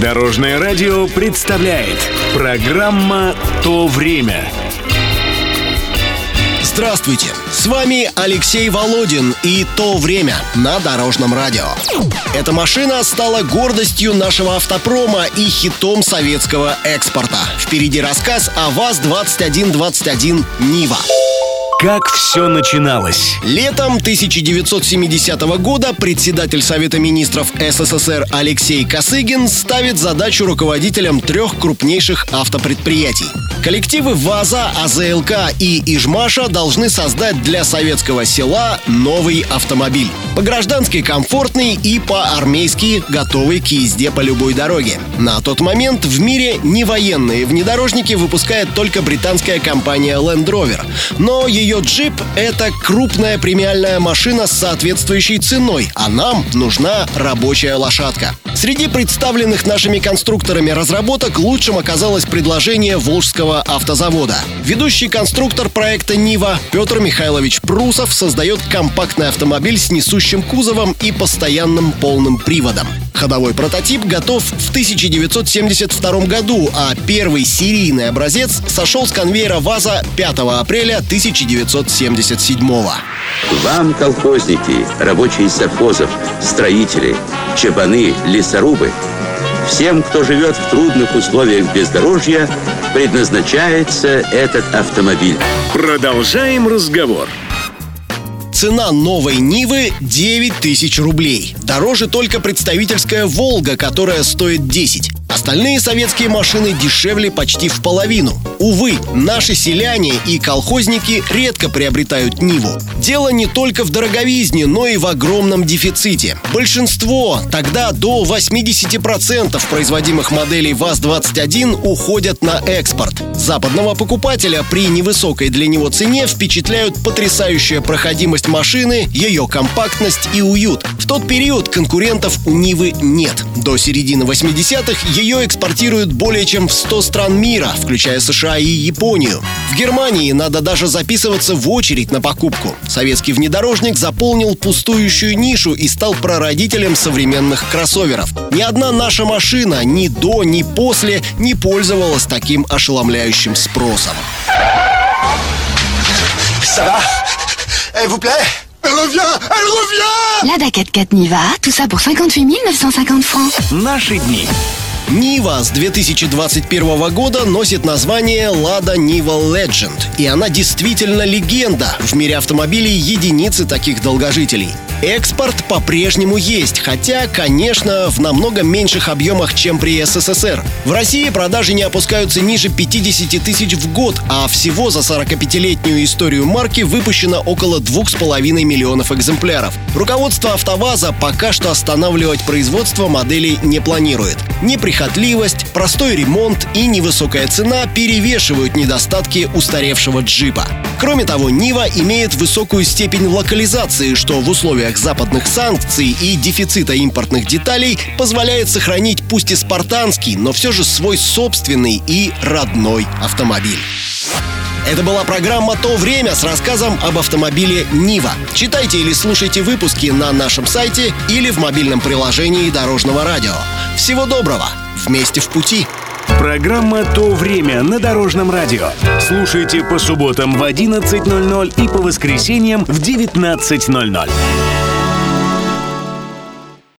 Дорожное радио представляет программа «То время». Здравствуйте! С вами Алексей Володин и «То время» на Дорожном радио. Эта машина стала гордостью нашего автопрома и хитом советского экспорта. Впереди рассказ о ВАЗ-2121 «Нива». Как все начиналось? Летом 1970 года председатель Совета министров СССР Алексей Косыгин ставит задачу руководителям трех крупнейших автопредприятий. Коллективы ВАЗа, АЗЛК и Ижмаша должны создать для советского села новый автомобиль. По-граждански комфортный и по-армейски готовый к езде по любой дороге. На тот момент в мире не военные внедорожники выпускает только британская компания Land Rover. Но ее джип — это крупная премиальная машина с соответствующей ценой, а нам нужна рабочая лошадка. Среди представленных нашими конструкторами разработок лучшим оказалось предложение Волжского автозавода. Ведущий конструктор проекта «Нива» Петр Михайлович Прусов создает компактный автомобиль с несущим кузовом и постоянным полным приводом. Ходовой прототип готов в 1972 году, а первый серийный образец сошел с конвейера ВАЗа 5 апреля 1977 года. Вам, колхозники, рабочие совхозов, строители, чабаны, лесорубы, всем, кто живет в трудных условиях бездорожья, предназначается этот автомобиль. Продолжаем разговор. Цена новой Нивы 9 тысяч рублей. Дороже только представительская «Волга», которая стоит 10. Остальные советские машины дешевле почти в половину. Увы, наши селяне и колхозники редко приобретают Ниву. Дело не только в дороговизне, но и в огромном дефиците. Большинство, тогда до 80% производимых моделей ВАЗ-21 уходят на экспорт. Западного покупателя при невысокой для него цене впечатляют потрясающая проходимость машины, ее компактность и уют. В тот период конкурентов у Нивы нет. До середины 80-х ее экспортируют более чем в 100 стран мира, включая США и Японию. В Германии надо даже записываться в очередь на покупку. Советский внедорожник заполнил пустующую нишу и стал прародителем современных кроссоверов. Ни одна наша машина ни до, ни после не пользовалась таким ошеломляющим спросом. Elle vous plaît Elle revient Elle revient La Dacat 4 Niva, tout ça pour 58 950 francs. Наши дни. Нива с 2021 года носит название Lada Niva Legend. И она действительно легенда. В мире автомобилей единицы таких долгожителей. Экспорт по-прежнему есть, хотя, конечно, в намного меньших объемах, чем при СССР. В России продажи не опускаются ниже 50 тысяч в год, а всего за 45-летнюю историю марки выпущено около 2,5 миллионов экземпляров. Руководство АвтоВАЗа пока что останавливать производство моделей не планирует. Неприхотливость, простой ремонт и невысокая цена перевешивают недостатки устаревшего джипа. Кроме того, Нива имеет высокую степень локализации, что в условиях западных санкций и дефицита импортных деталей позволяет сохранить пусть и спартанский, но все же свой собственный и родной автомобиль. Это была программа «То время» с рассказом об автомобиле «Нива». Читайте или слушайте выпуски на нашем сайте или в мобильном приложении Дорожного радио. Всего доброго! Вместе в пути! Программа «То время» на Дорожном радио. Слушайте по субботам в 11.00 и по воскресеньям в 19.00.